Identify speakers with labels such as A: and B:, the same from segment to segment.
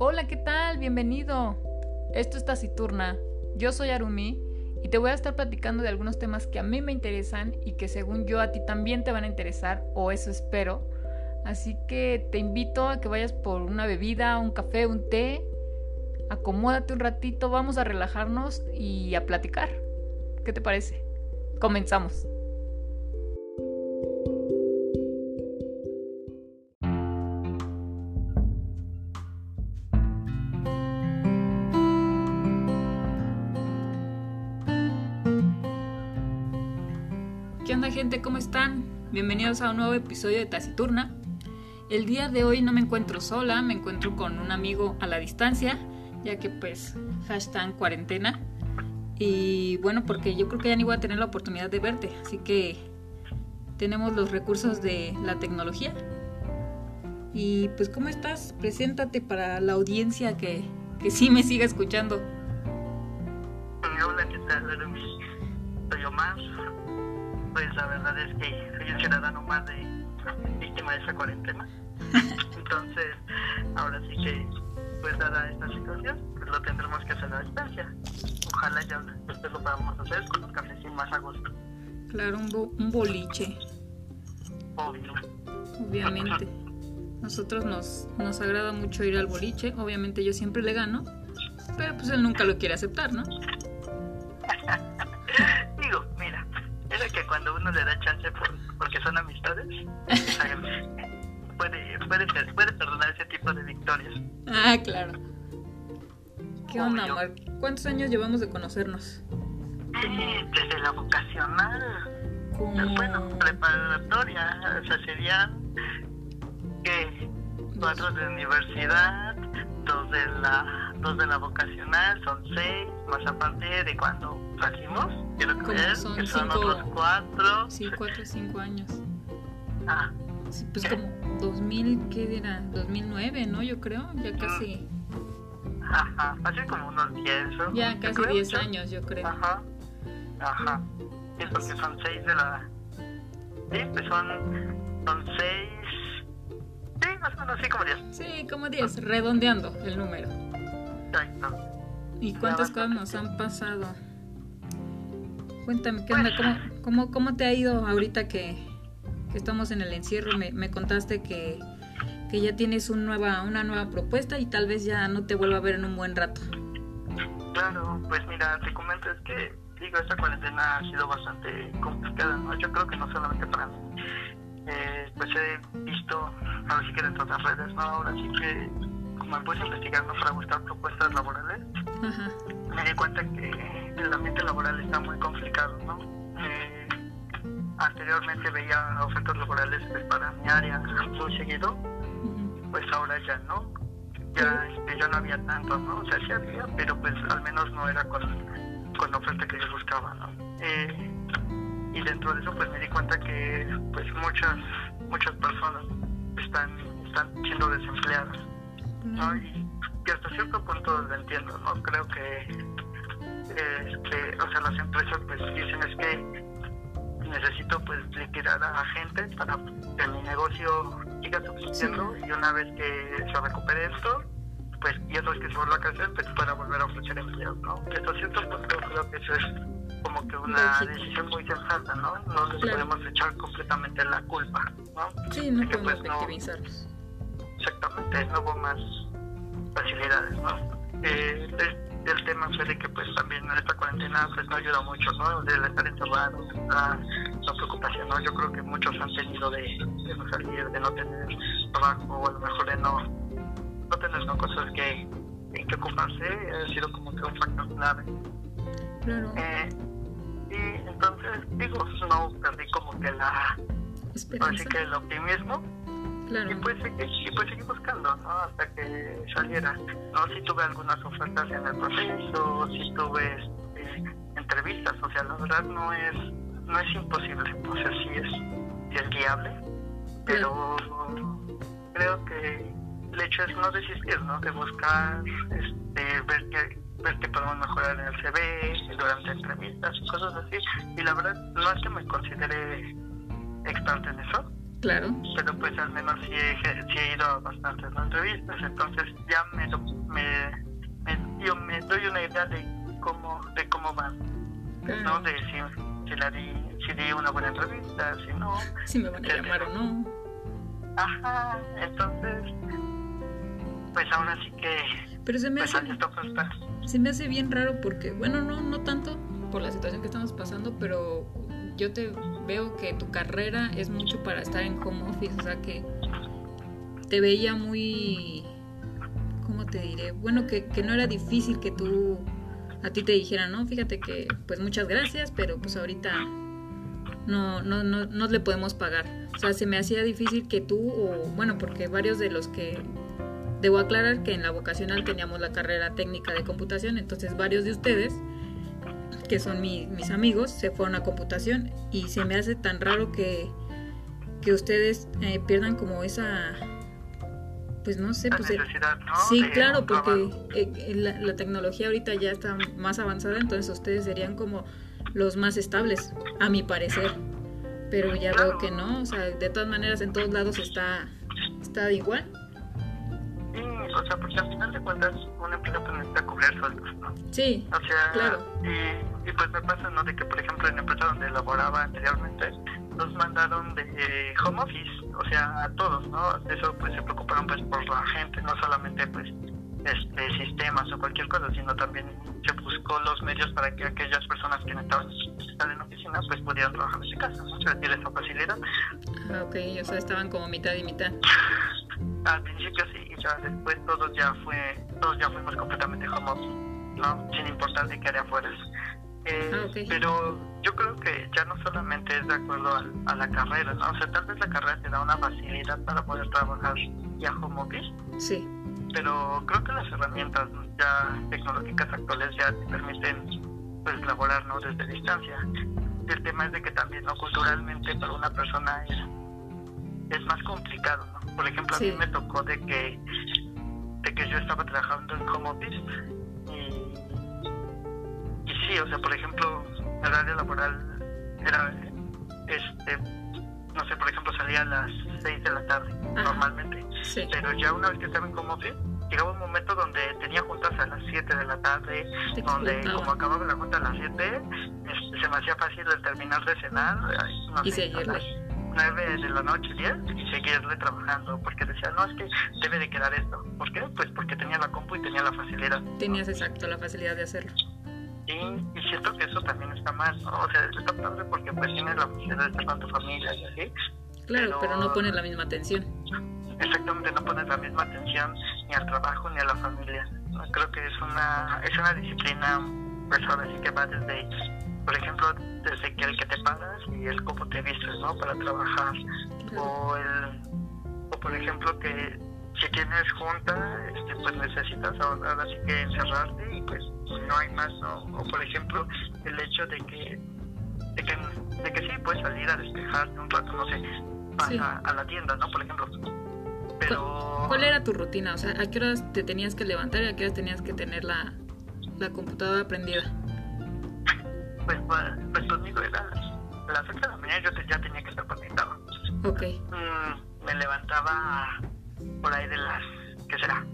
A: Hola, ¿qué tal? Bienvenido. Esto es Taciturna. Yo soy Arumi y te voy a estar platicando de algunos temas que a mí me interesan y que según yo a ti también te van a interesar, o eso espero. Así que te invito a que vayas por una bebida, un café, un té. Acomódate un ratito, vamos a relajarnos y a platicar. ¿Qué te parece? Comenzamos. Bienvenidos a un nuevo episodio de Taciturna. El día de hoy no me encuentro sola, me encuentro con un amigo a la distancia, ya que pues hashtag cuarentena. Y bueno, porque yo creo que ya ni voy a tener la oportunidad de verte, así que tenemos los recursos de la tecnología. Y pues ¿cómo estás? Preséntate para la audiencia que, que sí me siga escuchando.
B: Hola, ¿qué tal? Soy Omar. Pues la verdad es que soy un ciudadano más de víctima de esa cuarentena. Entonces, ahora sí que, pues dada esta situación, pues lo tendremos que hacer a distancia. Ojalá ya después lo podamos hacer con un cafecín más a gusto.
A: Claro, un, bo- un boliche,
B: Obvio.
A: obviamente. Nosotros nos, nos agrada mucho ir al boliche, obviamente yo siempre le gano, pero pues él nunca lo quiere aceptar, ¿no?
B: Uno le da chance por, porque son amistades, puede, puede, puede perdonar ese tipo de victorias.
A: Ah, claro. ¿Qué onda? ¿Cuántos años llevamos de conocernos?
B: Eh, Desde la vocacional,
A: Como...
B: bueno, preparatoria, o sea, serían cuatro de universidad, dos de la dos de la vocacional, son seis, más aparte de cuando salimos, quiero creer,
A: son
B: que son
A: cinco-
B: otros cuatro.
A: Sí, cuatro o cinco años.
B: Ah,
A: Sí, pues como 2000, ¿qué era? 2009, ¿no? Yo creo, ya casi,
B: ajá, hace como unos diez, ¿no?
A: ya
B: Yo
A: casi
B: creo,
A: 10
B: yo-
A: años, yo creo.
B: Ajá, ajá. Sí, porque son seis de la. Sí, pues son, son seis. Sí, más o menos, sí, como diez.
A: Sí, como 10, redondeando el número.
B: Exacto.
A: ¿Y cuántas cosas nos han pasado? Cuéntame, ¿qué onda? ¿Cómo, cómo, cómo te ha ido ahorita que, que estamos en el encierro? Me, me contaste que, que ya tienes un nueva, una nueva propuesta y tal vez ya no te vuelva a ver en un buen rato.
B: Claro, pues mira, te comento es que, digo, esta cuarentena ha sido bastante complicada, ¿no? Yo creo que no solamente para mí. Eh, pues he visto, ahora sí que dentro de las redes, ¿no? Ahora sí que, como me puse a investigar, ¿no? Para buscar propuestas laborales,
A: Ajá.
B: me di cuenta que el ambiente laboral está muy complicado, ¿no? Eh, anteriormente veía ofertas laborales pues, para mi área muy seguido, pues ahora ya no. Ya, este, ya no había tanto, ¿no? O sea, sí había, pero pues al menos no era con, con la oferta que yo buscaba, ¿no? Eh, y dentro de eso pues me di cuenta que pues muchas, muchas personas están, están siendo desempleadas, ¿no? Y, y hasta cierto punto lo entiendo, ¿no? Creo que, este, o sea, las empresas pues dicen es que necesito pues liquidar a gente para que mi negocio siga subsistiendo y una vez que se recupere esto pues y otra vez que se vuelva a crecer pues para volver a ofrecer empleo ¿no? hasta cierto punto creo que eso es como que una decisión muy sensata ¿no? no les
A: Claro.
B: podemos echar completamente la culpa ¿no?
A: Sí, no
B: que,
A: podemos
B: pues, no- exactamente no hubo más facilidades no eh, el tema fue de que pues también esta cuarentena pues no ayuda mucho no del estar encerrado la, la preocupación no yo creo que muchos han tenido de, de no salir de no tener trabajo o a lo mejor de no no tener ¿no? cosas que en que ocuparse ha sido como que un factor clave
A: Claro,
B: eh, y entonces digo no perdí como que la ahora
A: esperanza.
B: sí que el optimismo Y pues y pues seguí buscando, ¿no? Hasta que saliera. No, sí tuve algunas ofertas en el proceso, sí tuve este, entrevistas, o sea, la verdad no es, no es imposible, o sea, sí es, sí es viable, pero creo que el hecho es no desistir, ¿no? De buscar, este, ver qué, ver qué podemos mejorar en el CV, durante entrevistas y cosas así. Y la verdad, no es que me considere experto en eso,
A: Claro.
B: Pero pues al menos sí he, sí he ido a bastantes entrevistas, entonces ya me, me, me, yo me doy una idea de cómo, de cómo van, ¿no? De si, si, la di, si di una buena entrevista, si no.
A: Si me van a llamar o no.
B: Ajá, entonces, pues ahora sí que...
A: Pero se me
B: pues,
A: hace... Se me hace bien raro porque, bueno, no, no tanto por la situación que estamos pasando, pero yo te veo que tu carrera es mucho para estar en home office, o sea que te veía muy, ¿cómo te diré? Bueno, que, que no era difícil que tú, a ti te dijeran, no, fíjate que pues muchas gracias, pero pues ahorita no, no, no, no le podemos pagar. O sea, se me hacía difícil que tú, o bueno, porque varios de los que Debo aclarar que en la vocacional teníamos la carrera técnica de computación, entonces varios de ustedes que son mis amigos, se fueron a computación y se me hace tan raro que, que ustedes eh, pierdan como esa pues no sé, pues sí, claro, porque eh, la, tecnología ahorita ya está más avanzada, entonces ustedes serían como los más estables, a mi parecer. Pero ya veo que no, o sea, de todas maneras en todos lados está, está igual.
B: Sí, o sea, porque al final de cuentas un empleo pues necesita cubrir sueldos, ¿no?
A: Sí,
B: o sea,
A: claro.
B: Y y pues me pasa, ¿no? De que, por ejemplo, en la empresa donde laboraba anteriormente, nos mandaron de home office, o sea, a todos, ¿no? Eso, pues se preocuparon pues por la gente, no solamente, pues, este, sistemas o cualquier cosa, sino también se buscó los medios para que aquellas personas que necesitaban estar en oficina, pues pudieran trabajar en su casa, ¿no? Se tiene esa facilidad.
A: Ah, ok, o sea, estaban como mitad y mitad.
B: Al principio sí, y ya después todos ya fue, todos ya fuimos completamente home office, ¿no? Sin importar de qué área fueras. Eh,
A: ah,
B: pero yo creo que ya no solamente es de acuerdo a, la carrera, ¿no? O sea, tal vez la carrera te da una facilidad para poder trabajar ya home office.
A: Sí.
B: Pero creo que las herramientas ya tecnológicas actuales ya te permiten pues laborar ¿no? desde distancia. El tema es de que también no culturalmente para una persona es, es más complicado, ¿no? Por ejemplo, a mí me tocó de que de que yo estaba trabajando en home office sí, o sea, por ejemplo, el horario laboral era, este, no sé, por ejemplo, salía a las 6 de la tarde normalmente. Pero ya una vez que estaba en Comote, llegaba un momento donde tenía juntas a las 7 de la tarde, donde como acababa la junta a las 7, este, se me hacía fácil el terminar de cenar, no y sé, las 9 de la noche, 10, y seguirle trabajando, porque decía, no, es que debe de quedar esto. ¿Por qué? Pues porque tenía la compu y tenía la facilidad.
A: Tenías exacto la facilidad de hacerlo.
B: Sí, y siento que eso también está mal, ¿no? O sea, está padre porque pues tienes la posibilidad de estar con tu familia y así.
A: Claro, pero, no pones la misma atención.
B: Exactamente, no pones la misma atención ni al trabajo ni a la familia. Creo que es una es una disciplina, pues ahora sí que va desde, por ejemplo, desde que el que te pagas y el cómo te vistes, ¿no? Para trabajar. O el, o por ejemplo que si tienes junta, este, pues necesitas ahora sí que encerrarte y pues no hay más, ¿no? O por ejemplo, el hecho de que, de que, de que sí puedes salir a despejarte un rato, no sé, vas a, la tienda, ¿no? Por ejemplo. Pero...
A: ¿Cuál era tu rutina? O sea, ¿a qué horas te tenías que levantar y a qué horas tenías que tener la, la computadora prendida?
B: Pues, pues, pues conmigo era a las 8 de la mañana yo ya tenía que estar conectado.
A: Ok.
B: Mm, me levantaba por ahí de las, ¿qué será?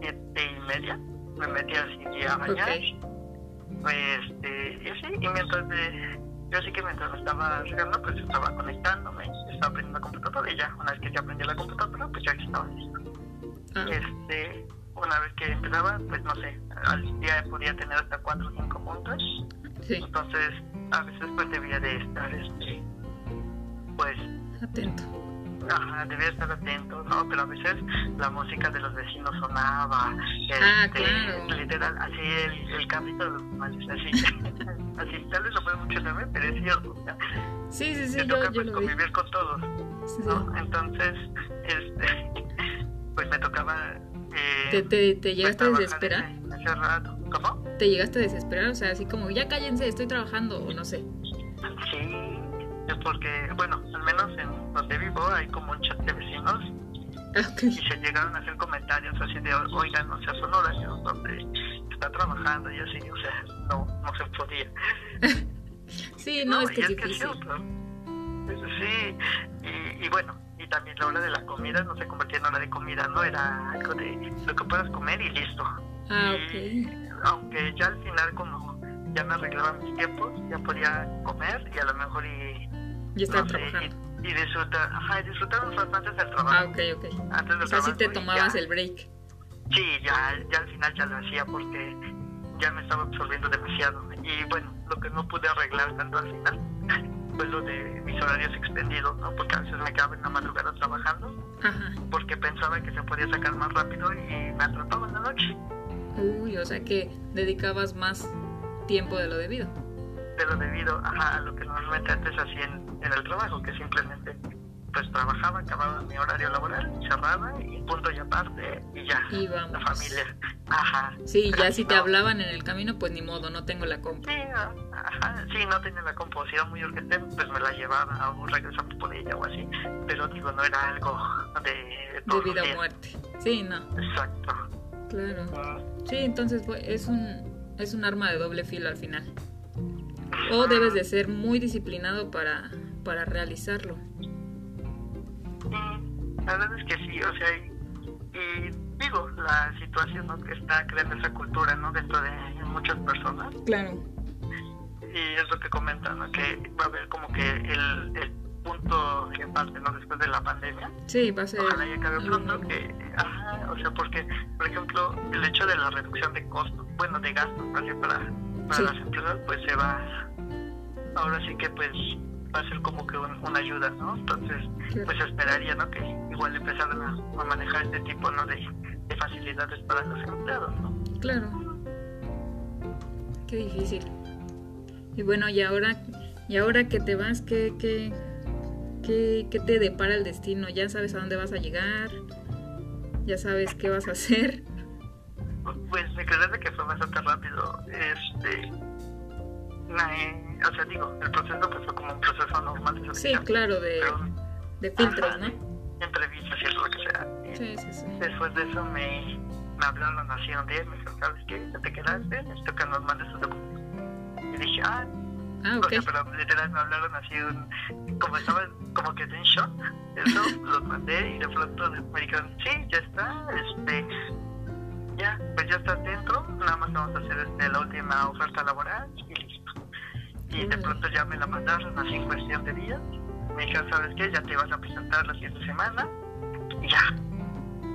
B: Siete y media me metí así a bañar. Pues, este, y así, y mientras de, yo sí que mientras estaba regando, pues estaba conectándome, estaba aprendiendo la computadora y ya, una vez que ya aprendí la computadora, pues ya estaba listo. Ah. Este, una vez que empezaba, pues no sé, al día podía tener hasta cuatro o cinco puntos. Entonces, a veces pues debía de estar, este, pues...
A: Atento
B: Ajá, debía estar atento, ¿no? Pero a veces la música de los vecinos sonaba,
A: ah, este, claro.
B: literal, así el, el de los animales, así, así, tal vez lo puede mucho saber, pero es cierto,
A: Sí, sí, sí,
B: yo, toca pues, convivir con todos, ¿no? Entonces, este, pues me tocaba... Eh,
A: ¿Te, te, te llegaste a desesperar?
B: Ese, rato. ¿Cómo?
A: ¿Te llegaste a desesperar? O sea, así como, ya cállense, estoy trabajando, o no sé.
B: Sí, porque, bueno, al menos en donde vivo hay como un chat de vecinos y se llegaron a hacer comentarios así de, oigan, no sea, son horarios donde está trabajando y así, o sea, no, no se podía.
A: sí, no, es que es,
B: difícil. Sí, y, y bueno, y también la hora de la comida no se convertía en hora de comida, ¿no? Era algo de lo que puedas comer y listo.
A: Ah,
B: Y
A: ok.
B: aunque ya al final como ya me arreglaba mis tiempos, ya podía comer y a lo mejor y,
A: Ya estaba
B: no
A: trabajando.
B: y, y disfrutar, ajá, y disfrutar un rato antes del trabajo.
A: Ah, ok, ok.
B: Antes del
A: O sea, te
B: trabajo y
A: tomabas
B: ya.
A: el break.
B: Sí, ya, ya al final ya lo hacía porque ya me estaba absorbiendo demasiado. Y bueno, lo que no pude arreglar tanto al final fue lo de mis horarios extendidos, ¿no? Porque a veces me quedaba en la madrugada trabajando
A: Ajá.
B: porque pensaba que se podía sacar más rápido y me atrapaba en la noche.
A: Uy, o sea que dedicabas más tiempo de lo debido.
B: Pero debido ajá, a lo que normalmente antes hacía en, en el trabajo, que simplemente pues trabajaba, acababa mi horario laboral, cerraba y punto y aparte y ya.
A: Y
B: La
A: vamos.
B: familia. Ajá.
A: Sí, ya si te
B: no.
A: hablaban en el camino, pues ni modo, no tengo la compra.
B: Sí, ah, ajá, sí, no tenía la composición muy urgente, pues me la llevaba o regresaba por ella o así, pero digo, no era algo de
A: De vida o muerte. Sí, no,
B: Exacto.
A: claro.
B: Mm,
A: Sí, entonces es un, es un arma de doble filo al final. O debes de ser muy disciplinado para, para realizarlo.
B: La verdad es que sí, o sea, y, y digo, la situación ¿no? que está creando esa cultura ¿no? dentro de muchas personas,
A: Claro.
B: y es lo que comentan, ¿no? que va a haber como que el, el punto en parte, ¿no? después de la pandemia,
A: Sí, va a ser.
B: Ojalá ya acabe pronto que, ajá, o sea, porque, por ejemplo, el hecho de la reducción de costos, bueno, de gastos, para, para
A: Sí.
B: las empresas, pues se va, ahora sí que pues va a ser como que un- una ayuda, ¿no? Entonces, pues esperaría, ¿no? Que igual empezaran a, a manejar este tipo, ¿no? De, de facilidades para los empleados, ¿no?
A: Claro. Qué difícil. Y bueno, y ahora, y ahora que te vas, ¿qué, qué, qué, qué te depara el destino? ¿Ya sabes a dónde vas a llegar? ¿Ya sabes qué vas a hacer?
B: Pues me crees de que fue bastante rápido, este... na- eh, o sea, digo, el proceso pues fue como un proceso normal de
A: Sí, claro, de,
B: pero
A: de filtros,
B: Ajá,
A: ¿no?
B: de Entrevistas y lo que sea.
A: Sí, sí, sí.
B: Después de eso me, me hablaron así un día y me dijeron, ¿sabes qué? ¿Ya te quedaste? Necesito que nos mandes tus documentos. Y dije, ah,
A: Ah,
B: o
A: ok.
B: sea, pero literal me hablaron así, un, como estaba como que en shock, eso, los mandé y de pronto me dijeron, sí, ya está, este, ya, pues ya estás dentro, nada más vamos a hacer este, la última oferta laboral y de pronto ya me la mandaron así en cuestión de días. Me dijeron, ¿sabes qué? Ya te vas a presentar la siguiente semana y ya.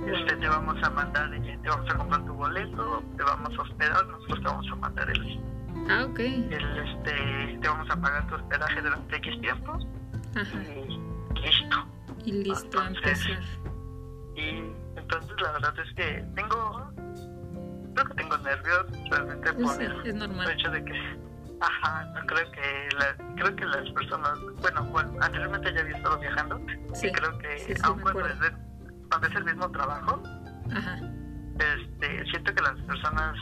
B: Este, te vamos a mandar, eh, te vamos a comprar tu boleto, te vamos a hospedar, nosotros te vamos a mandar el,
A: Ah, ok.
B: el este, te vamos a pagar tu hospedaje durante X tiempo
A: Ajá.
B: y listo.
A: Y listo a
B: Entonces,
A: empezar.
B: Y entonces la verdad es que tengo, creo que tengo nervios realmente
A: Pues
B: por el hecho de que, ajá, no creo que, la, creo que las personas, bueno, bueno, anteriormente ya había estado viajando
A: Sí.
B: y creo que
A: sí, sí,
B: aun cuando es, de- cuando es el mismo trabajo,
A: Ajá.
B: este, siento que las personas,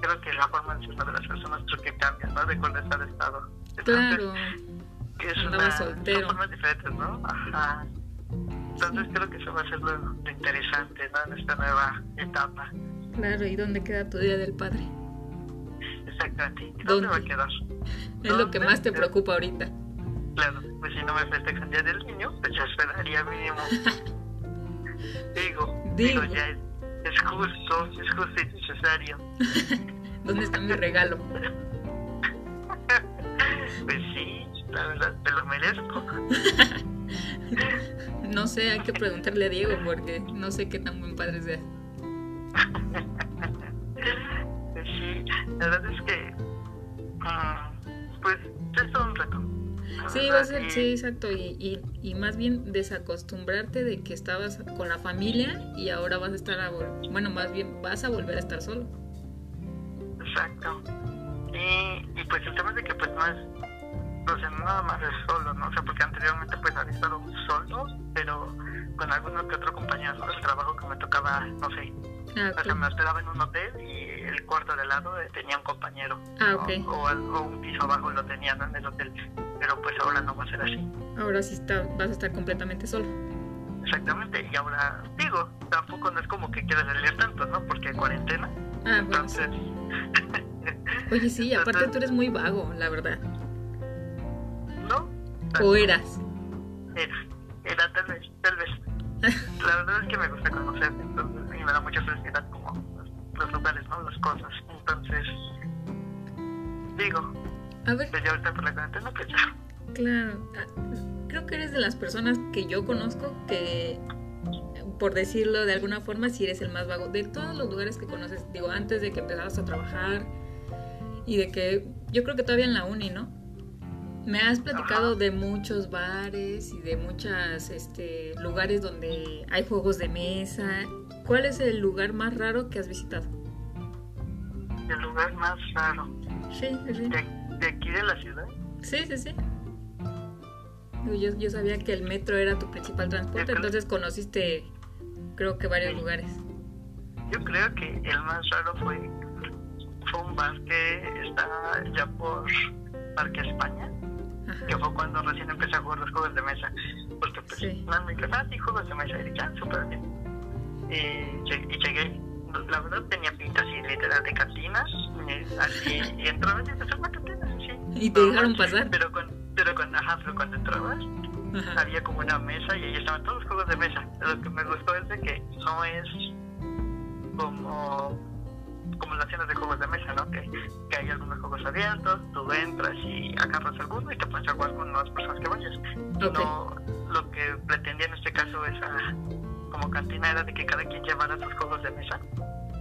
B: creo que la forma de ser de las personas creo que cambia, ¿no? De cuando está de estado. Entonces,
A: Claro.
B: que es
A: Andaba
B: una,
A: soltero.
B: son formas diferentes, ¿no? Ajá. Entonces creo que eso va a ser lo, lo interesante, ¿no? En esta nueva etapa.
A: Claro. ¿Y dónde queda tu día del padre?
B: Exactamente. ¿Y
A: ¿Dónde?
B: dónde, va a quedar?
A: Es lo que más te preocupa ahorita.
B: Claro, pues si no me festejan Día del Niño, pues ya esperaría mínimo. digo, digo,
A: Digo.
B: ya es, es justo, es justo y necesario.
A: ¿Dónde está mi regalo?
B: Pues sí, la verdad, te lo merezco.
A: No sé, hay que preguntarle a Diego porque no sé qué tan buen padre sea.
B: Sí, la verdad es que, mm, pues, es todo un reto.
A: Sí, va a ser, sí, exacto. Y, y, y más bien desacostumbrarte de que estabas con la familia y ahora vas a estar, a bueno, más bien vas a volver a estar solo.
B: Exacto. Y, y pues el tema es de que pues no es, no nada más es solo, ¿no? O sea, porque anteriormente pues había estado solo, pero con alguno que otro compañero del trabajo que me tocaba, no sé,
A: Ah,
B: o sea, me hospedaba en un hotel y el cuarto de lado eh, tenía un compañero.
A: Ah,
B: ¿no?
A: ok.
B: O, o un piso abajo lo tenían en el hotel, pero pues ahora no va a ser así.
A: Ahora sí está, vas a estar completamente solo.
B: Exactamente, y ahora digo, tampoco no es como que quieras salir tanto, ¿no? Porque hay cuarentena,
A: Ah, bueno. sí.
B: entonces,
A: Oye, sí, aparte tú eres muy vago, la verdad.
B: ¿no?
A: O eras.
B: era, era tal vez, tal vez. La verdad es que me gusta conocer, entonces, y me da mucha felicidad los lugares, ¿no? Las cosas. Entonces, digo,
A: A ver,
B: pues ya ahorita por la cuarentena, pues ya.
A: claro. ah, Creo que eres de las personas que yo conozco que, por decirlo de alguna forma, si eres el más vago. De todos los lugares que conoces, digo, antes de que empezaras a trabajar y de que yo creo que todavía en la uni, ¿no? Me has platicado
B: Ajá.
A: de muchos bares y de muchos este, lugares donde hay juegos de mesa. ¿Cuál es el lugar más raro que has visitado?
B: El lugar más raro
A: Sí, sí,
B: de, de aquí de la ciudad.
A: Sí, sí, sí. Yo, yo sabía que el metro era tu principal transporte,
B: creo-
A: entonces conociste, creo que varios
B: Sí.
A: lugares.
B: Yo creo que el más raro fue, fue un bar que está ya por Parque España, que fue cuando recién empecé a jugar los juegos de mesa. Porque pues,
A: Sí.
B: me dijo, ah, sí, juegos de mesa, y ah, súper bien. Y, lle- y llegué, la verdad tenía pinta así, literal, de cantinas, y, así, y entrabas y empezó una cantina, sí.
A: ¿Y te dejaron pasar?
B: Pero con, pero con, ajá, pero cuando entrabas,
A: Ajá.
B: había como una mesa y ahí estaban todos los juegos de mesa. Lo que me gustó es de que no es como como las tiendas de juegos de mesa, ¿no? Que, que hay algunos juegos abiertos, tú entras y agarras alguno y te a jugar con las personas que vayas. No, lo que pretendía en este caso esa como cantina era de que cada quien llevara sus juegos de mesa,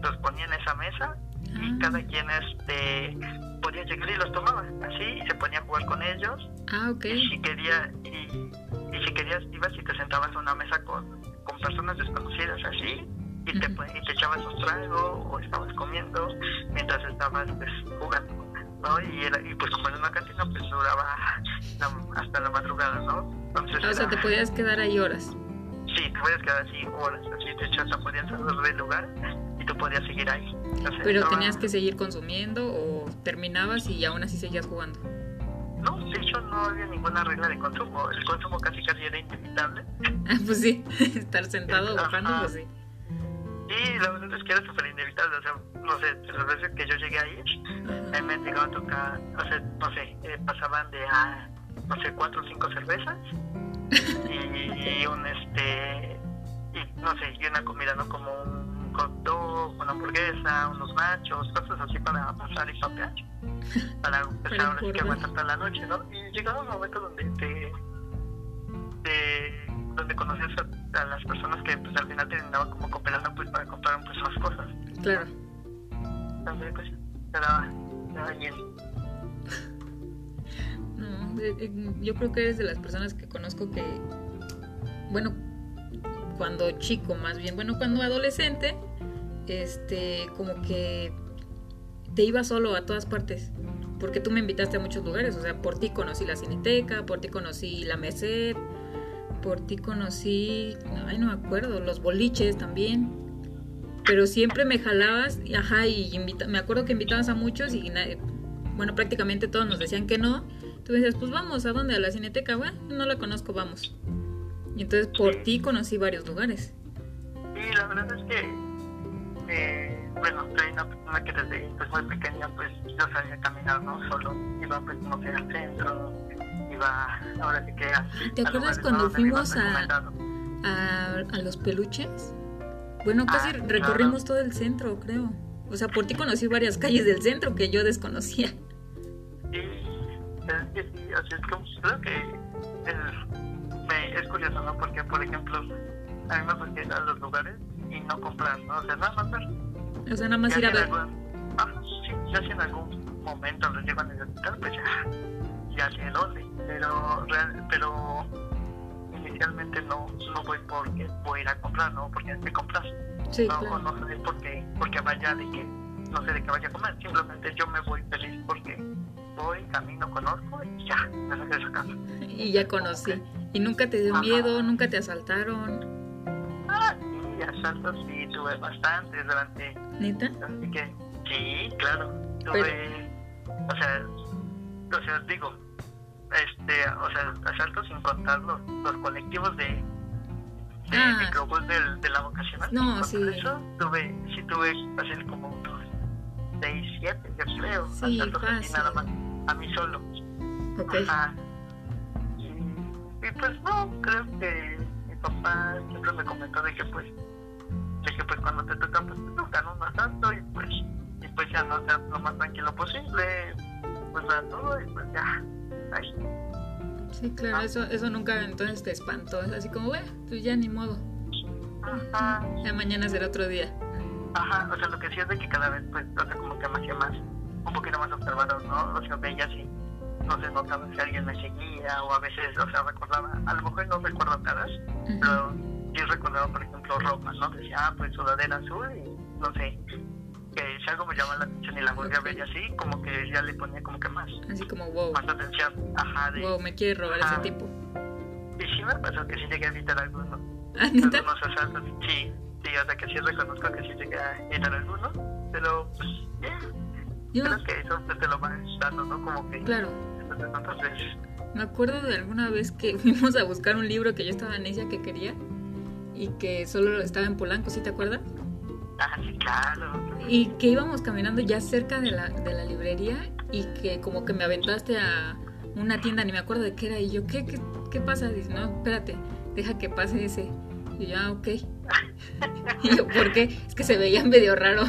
B: los ponía en esa mesa y
A: Ah.
B: cada quien este podía llegar y los tomaba así y se ponía a jugar con ellos
A: Ah, ok.
B: y si quería y, y si querías ibas y te sentabas a una mesa con, con personas desconocidas así y te, y te echabas un trago o estabas comiendo mientras estabas pues, jugando ¿no? y, era, y pues como en una cantina pues duraba la- hasta la madrugada ¿no? entonces
A: Ah, o sea,
B: era-
A: te podías quedar ahí horas.
B: Sí te podías quedar así horas así de hecho hasta podías salir del lugar y tú podías seguir ahí Entonces,
A: Pero
B: estaba-
A: tenías que seguir consumiendo o terminabas y aún así seguías jugando.
B: no de hecho no había ninguna regla de consumo el consumo casi casi era inevitable
A: Ah, pues sí, estar sentado
B: Ajá.
A: bajando, pues sí.
B: Sí, la verdad es que era súper inevitable, o sea, no sé, las veces que yo llegué ahí, a mí me han llegado a tocar, o sea, no sé, eh, pasaban de a, no sé, cuatro o cinco cervezas y, un, este, y no sé, y una comida, ¿no? Como un hot dog, una hamburguesa, unos nachos, cosas así para pasar y papear, para empezar ahora sí que aguantar toda la noche, ¿no? Y llegaba un momento donde te, te donde conocías a, a las personas que pues al final terminaban como cooperando pues para comprar pues más cosas.
A: Claro.
B: Entonces pues te daba, te daba
A: yo creo que eres de las personas que conozco que, bueno, cuando chico más bien, bueno, cuando adolescente, este, como que te ibas solo a todas partes, porque tú me invitaste a muchos lugares, o sea, por ti conocí la Cineteca, por ti conocí la Merced, por ti conocí, ay, no me acuerdo, los boliches también. Pero siempre me jalabas, y, ajá, y invita- me acuerdo que invitabas a muchos y bueno, prácticamente todos nos decían que no. Tú decías, pues vamos, ¿a dónde? A la Cineteca, bueno, no la conozco, vamos. Y entonces por ti conocí varios lugares.
B: Y la verdad es que, eh, bueno, soy una persona que desde pues, muy pequeña pues yo sabía caminar, ¿no? Solo iba pues no sé al centro, iba ahora sí que a,
A: ¿Te acuerdas cuando fuimos a, a, a los peluches? Bueno, casi
B: Ah, claro.
A: recorrimos todo el centro, creo. O sea, por ti conocí varias calles del centro que yo desconocía.
B: Sí, que sí, sea, es como, creo que es, me, es curioso, ¿no? Porque, por ejemplo, a mí me gusta ir a los lugares y no comprar, ¿no? O sea, nada más ver.
A: O sea, nada más
B: Ya
A: ir a ver.
B: algún- ajá, sí, ya si en algún momento los llego a necesitar, pues ya, ya sé dónde. Pero, real- pero inicialmente no, no voy porque voy a ir a comprar, ¿no? Porque hay que comprar.
A: Sí,
B: no,
A: claro.
B: no sé porque, porque vaya de que, no sé de qué vaya a comer, simplemente yo me voy feliz porque voy, camino, conozco y ya, me regreso a casa.
A: Y ya conocí. Y nunca te dio
B: Ajá.
A: miedo, nunca te asaltaron.
B: Ah, sí, asaltos sí, tuve bastantes durante,
A: ¿Neta?
B: así que, sí, claro, tuve, o sea, o sea, digo, este, o sea, asaltos sin contar los, los colectivos de, de
A: Ah.
B: microbús del, de la vocacional.
A: No, sí.
B: Eso, tuve, sí tuve, así como unos 6, 7, yo creo,
A: Sí,
B: asaltos así
A: fácil.
B: nada más, a mí solo.
A: Ok.
B: Ajá. Y, pues no, creo que mi papá siempre me comentó de que pues, de que pues cuando te toca, pues te toca, ¿no? Más tanto y pues, y pues ya no seas lo más tranquilo posible, pues da todo y pues ya, ahí.
A: Sí, claro,
B: Ah.
A: eso, eso nunca entonces te espantó. Es así como, bueno, pues ya ni modo.
B: Ajá.
A: Ya mañana será otro día.
B: Ajá, o sea, lo que sí es de que cada vez, pues, o sea, como que me hacía más, un poquito más observador, ¿no? O sea, veía si, no sé, notaba si alguien me seguía, o a veces, o sea, recordaba, a lo mejor no recuerdo caras, pero sí recordaba, por ejemplo, ropa, ¿no? Decía, ah, pues sudadera azul, y no sé, que si algo me llamaba la atención y la volví a ver y así, como que ya le ponía como que más,
A: Así como, wow,
B: más atención, ajá, de,
A: wow, me quiere robar ese
B: Ajá.
A: tipo.
B: y sí me pasó que sí llegué a evitar algunos,
A: Ah, ¿neta?
B: algunos asaltos, sí, sí, o sea, que sí reconozco que sí llegué a evitar algunos, pero, pues, bien.
A: Yo,
B: Creo que eso te lo van dando, ¿no? Como que
A: claro,
B: después de tantas veces.
A: me acuerdo de alguna vez que fuimos a buscar un libro que yo estaba necia que quería y que solo estaba en Polanco, ¿sí te acuerdas?
B: Ah, sí, claro.
A: Y que íbamos caminando ya cerca de la, de la librería y que como que me aventaste a una tienda, ni me acuerdo de qué era. Y yo, ¿qué, qué, qué pasa? Dice, no, espérate, deja que pase ese. Y yo, ah, ok. Y yo, ¿por qué? Es que se veía medio raro.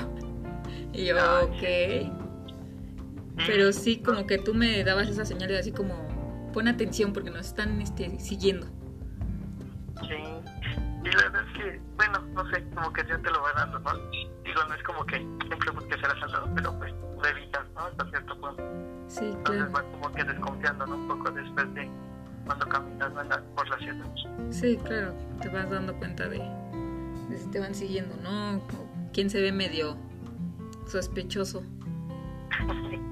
A: Y yo, ok. Pero sí, como que tú me dabas esa señal de así como, pon atención porque nos están este, siguiendo.
B: Sí. Y la verdad es que, bueno, no sé, como que ya te lo va dando, ¿no? Digo, no es como que siempre busques ser asaltado, pero pues lo evitas, ¿no? Hasta cierto punto.
A: Sí,
B: Entonces
A: claro.
B: vas como que desconfiando, ¿no? Un poco después de cuando caminas ¿verdad? por la ciudad.
A: Sí, claro. Te vas dando cuenta de, de si te van siguiendo, ¿no? O quién se ve medio sospechoso.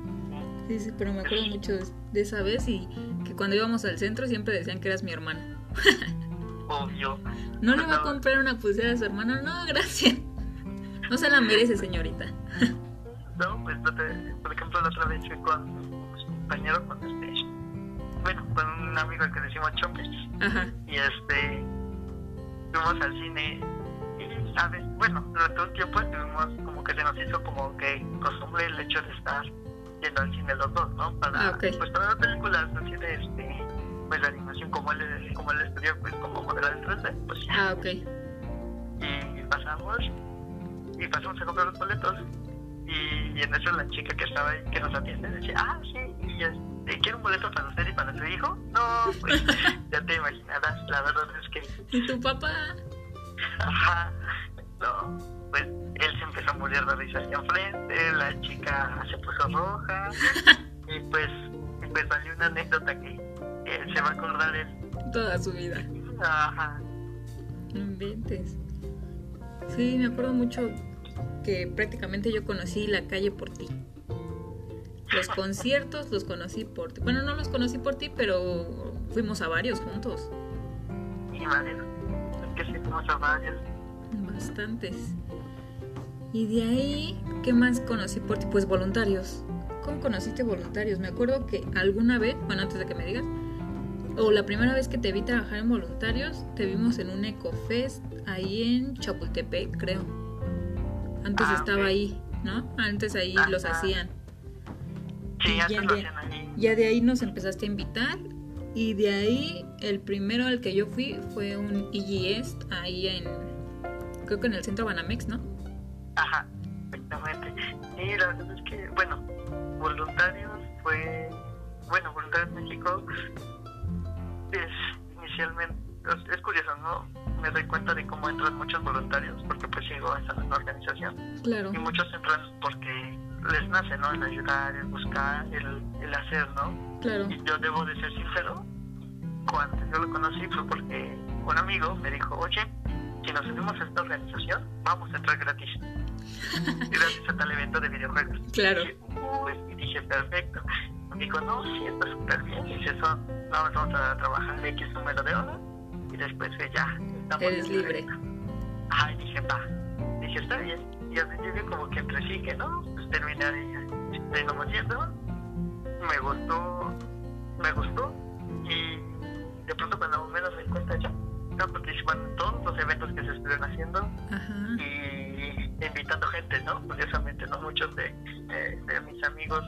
A: Sí, sí, pero me acuerdo mucho de, esa vez y que cuando íbamos al centro siempre decían que eras mi hermano.
B: Obvio.
A: ¿No le va a comprar una pulsera a su hermano? No, gracias. No se la merece, señorita.
B: No, pues, no te- por ejemplo, la otra vez fui con pues, compañero, con este, bueno, con un amigo al que decimos Chompes.
A: Ajá.
B: y este fuimos al cine y sabes bueno durante un tiempo estuvimos como que se nos hizo como que costumbre el hecho de estar yendo al cine los dos no para
A: Ah, ok.
B: pues para ver películas así de este pues de animación como él como él estudió pues como modelo de 3D pues
A: Ah, ok.
B: y pasamos y pasamos a comprar los boletos y, y en eso la chica que estaba ahí que nos atiende decía ah sí y este, quiero un boleto para usted y para su hijo no pues ya te imaginarás la verdad es que
A: ¿Y tu papá?
B: ajá no pues él se empezó a morir de risa hacia enfrente la chica se puso roja y pues pues salió una anécdota que, que se va a acordar él
A: Toda su vida.
B: ajá
A: inventes. Sí, me acuerdo mucho que prácticamente yo conocí la calle por ti. Los conciertos los conocí por ti. Bueno, no los conocí por ti, pero fuimos a varios juntos.
B: y vale es que sí fuimos a varios
A: Bastantes. Y de ahí, ¿qué más conocí por ti? Pues voluntarios. ¿Cómo conociste voluntarios? Me acuerdo que alguna vez, bueno, antes de que me digas, o la primera vez que te vi trabajar en voluntarios, te vimos en un Ecofest ahí en Chapultepec, creo. Antes
B: Ah,
A: estaba ahí, ¿no? Antes ahí
B: Ajá.
A: los hacían.
B: sí ya
A: ya de- Ya de ahí nos empezaste a invitar. Y de ahí, el primero al que yo fui fue un EGS ahí en. Creo que en el centro Banamex, ¿no?
B: Ajá, exactamente. Y la verdad es que, bueno, voluntarios fue, bueno, voluntarios México es inicialmente, es, es curioso, ¿no? Me doy cuenta de cómo entran muchos voluntarios, porque pues sigo a esa misma organización,
A: Claro.
B: y muchos entran porque les nace, ¿no? El ayudar, el buscar, el, el hacer, ¿no?
A: Claro.
B: Y yo debo de ser sincero, cuando yo lo conocí fue porque un amigo me dijo, oye, si nos unimos a esta organización, vamos a entrar gratis. gratis a tal evento de videojuegos.
A: Claro.
B: Y y dije, perfecto. Me dijo, no, sí, está súper bien. Dice, son, no, vamos a trabajar X número de horas y después que ya estamos
A: Eres libre.
B: Ajá, y dije, va. Dije, está bien. Y al principio como que entre sí que no, pues terminé ahí, terminamos yendo. Me gustó, me gustó. Y de pronto cuando menos me cuenta ya, participando en todos los eventos que se estuvieron haciendo
A: Ajá.
B: y invitando gente, ¿no? Curiosamente, ¿no? Muchos de, eh, de mis amigos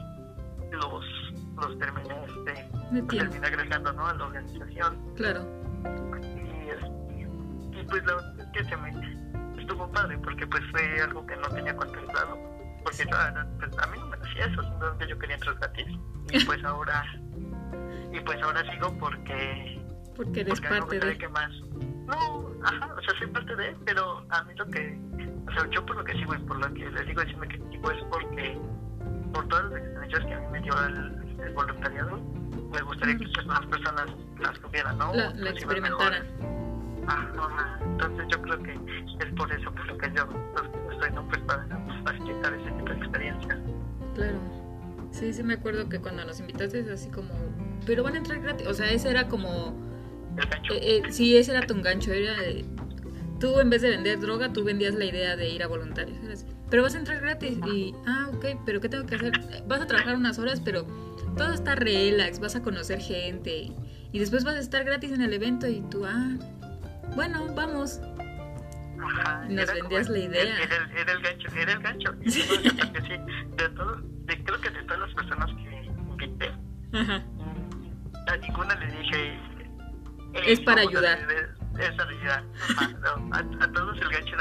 B: los, los terminé, este,
A: Metiendo.
B: terminé agregando, ¿no? A la organización.
A: Claro.
B: Y, es- y pues la verdad es que se me estuvo padre porque pues fue algo que no tenía contemplado. Porque yo, pues, a mí no me hacía eso, simplemente yo quería entrar gratis. Y pues ahora, y pues ahora sigo porque
A: Porque eres
B: porque
A: parte de...
B: que más. No, ajá, o sea, soy parte de, pero a mí lo que, o sea, yo por lo que sigo y por lo que les digo decirme que sigo es porque, por todas las experiencias que a mí me dio el, el voluntariado, me gustaría que pues, más personas las tuvieran, ¿no?
A: La, la experimentaran.
B: Ajá, entonces yo creo que es por eso por lo que yo pues, estoy, ¿no? Pues para facilitar ese tipo de experiencias.
A: Claro. Sí, sí me acuerdo que cuando nos invitaste es así como... Pero van a entrar gratis. O sea, ese era como...
B: El gancho.
A: Eh, eh, sí, ese era tu engancho. Era de- tú en vez de vender droga, tú vendías la idea de ir a voluntarios. Pero vas a entrar gratis. Y, ah, ok, pero ¿qué tengo que hacer? Vas a trabajar unas horas, pero todo está relax. Vas a conocer gente. Y después vas a estar gratis en el evento. Y tú, ah, bueno, vamos.
B: Ajá,
A: Nos vendías
B: como
A: la idea.
B: Era, el- era el gancho, era el gancho. Y sí, de todos, de, creo que de todas las personas que invité,
A: Ajá.
B: mm, a ninguna le dije. "Hey,
A: Es para ayudar".
B: Es para ayudar. Ajá, no, a, a todos el gancho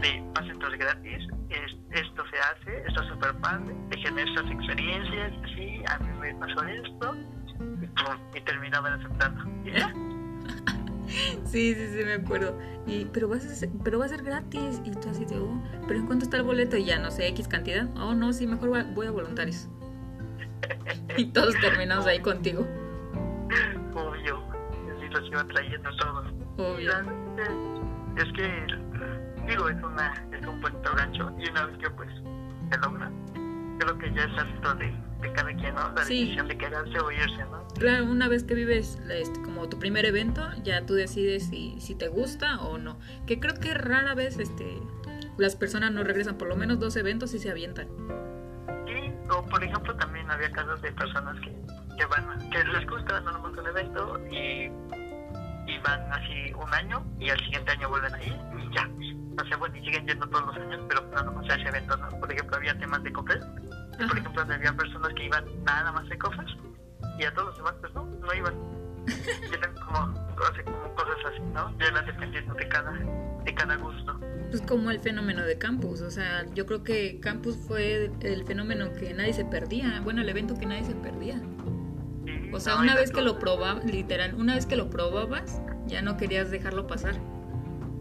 B: de entrar gratis, es- esto se hace, esto es súper padre, genera estas experiencias, sí, a mí me pasó esto, y, pum, y terminaban aceptando. Y ya.
A: Sí, sí, sí, me acuerdo. Y, pero, vas a ser, pero va a ser gratis. Y tú así de, oh, pero ¿en cuánto está el boleto? Y ya, no sé, X cantidad. Oh, no, sí, mejor voy a, voy a voluntarios. Y todos terminamos ahí contigo.
B: Obvio, así los iba trayendo todos.
A: Obvio.
B: Realmente es que, digo, es, una, es un buen gancho y una vez que pues se logra, creo que ya es acto de, de cada quien, ¿no? La
A: Sí.
B: decisión de quedarse o irse, ¿no?
A: Claro, una vez que vives este, como tu primer evento, ya tú decides si, si te gusta o no. Que creo que rara vez este, las personas no regresan, por lo menos dos eventos y se avientan.
B: Y, o por ejemplo, también había casos de personas que, que van, que les gusta normalmente un evento y, y van así un año y al siguiente año vuelven a ir y ya. O sea, bueno, y siguen yendo todos los años, pero nada más a ese evento, ¿no? Por ejemplo, había temas de cofres por ejemplo, había personas que iban nada más de cofres y a todos los demás, pues no, no iban. Y eran como, o sea, como cosas así, ¿no? Ya eran dependiendo de cada, de cada gusto.
A: Pues como el fenómeno de campus, o sea, yo creo que campus fue el fenómeno que nadie se perdía, bueno, el evento que nadie se perdía. O sea,
B: no,
A: una vez que lo probabas, literal, una vez que lo probabas, ya no querías dejarlo pasar.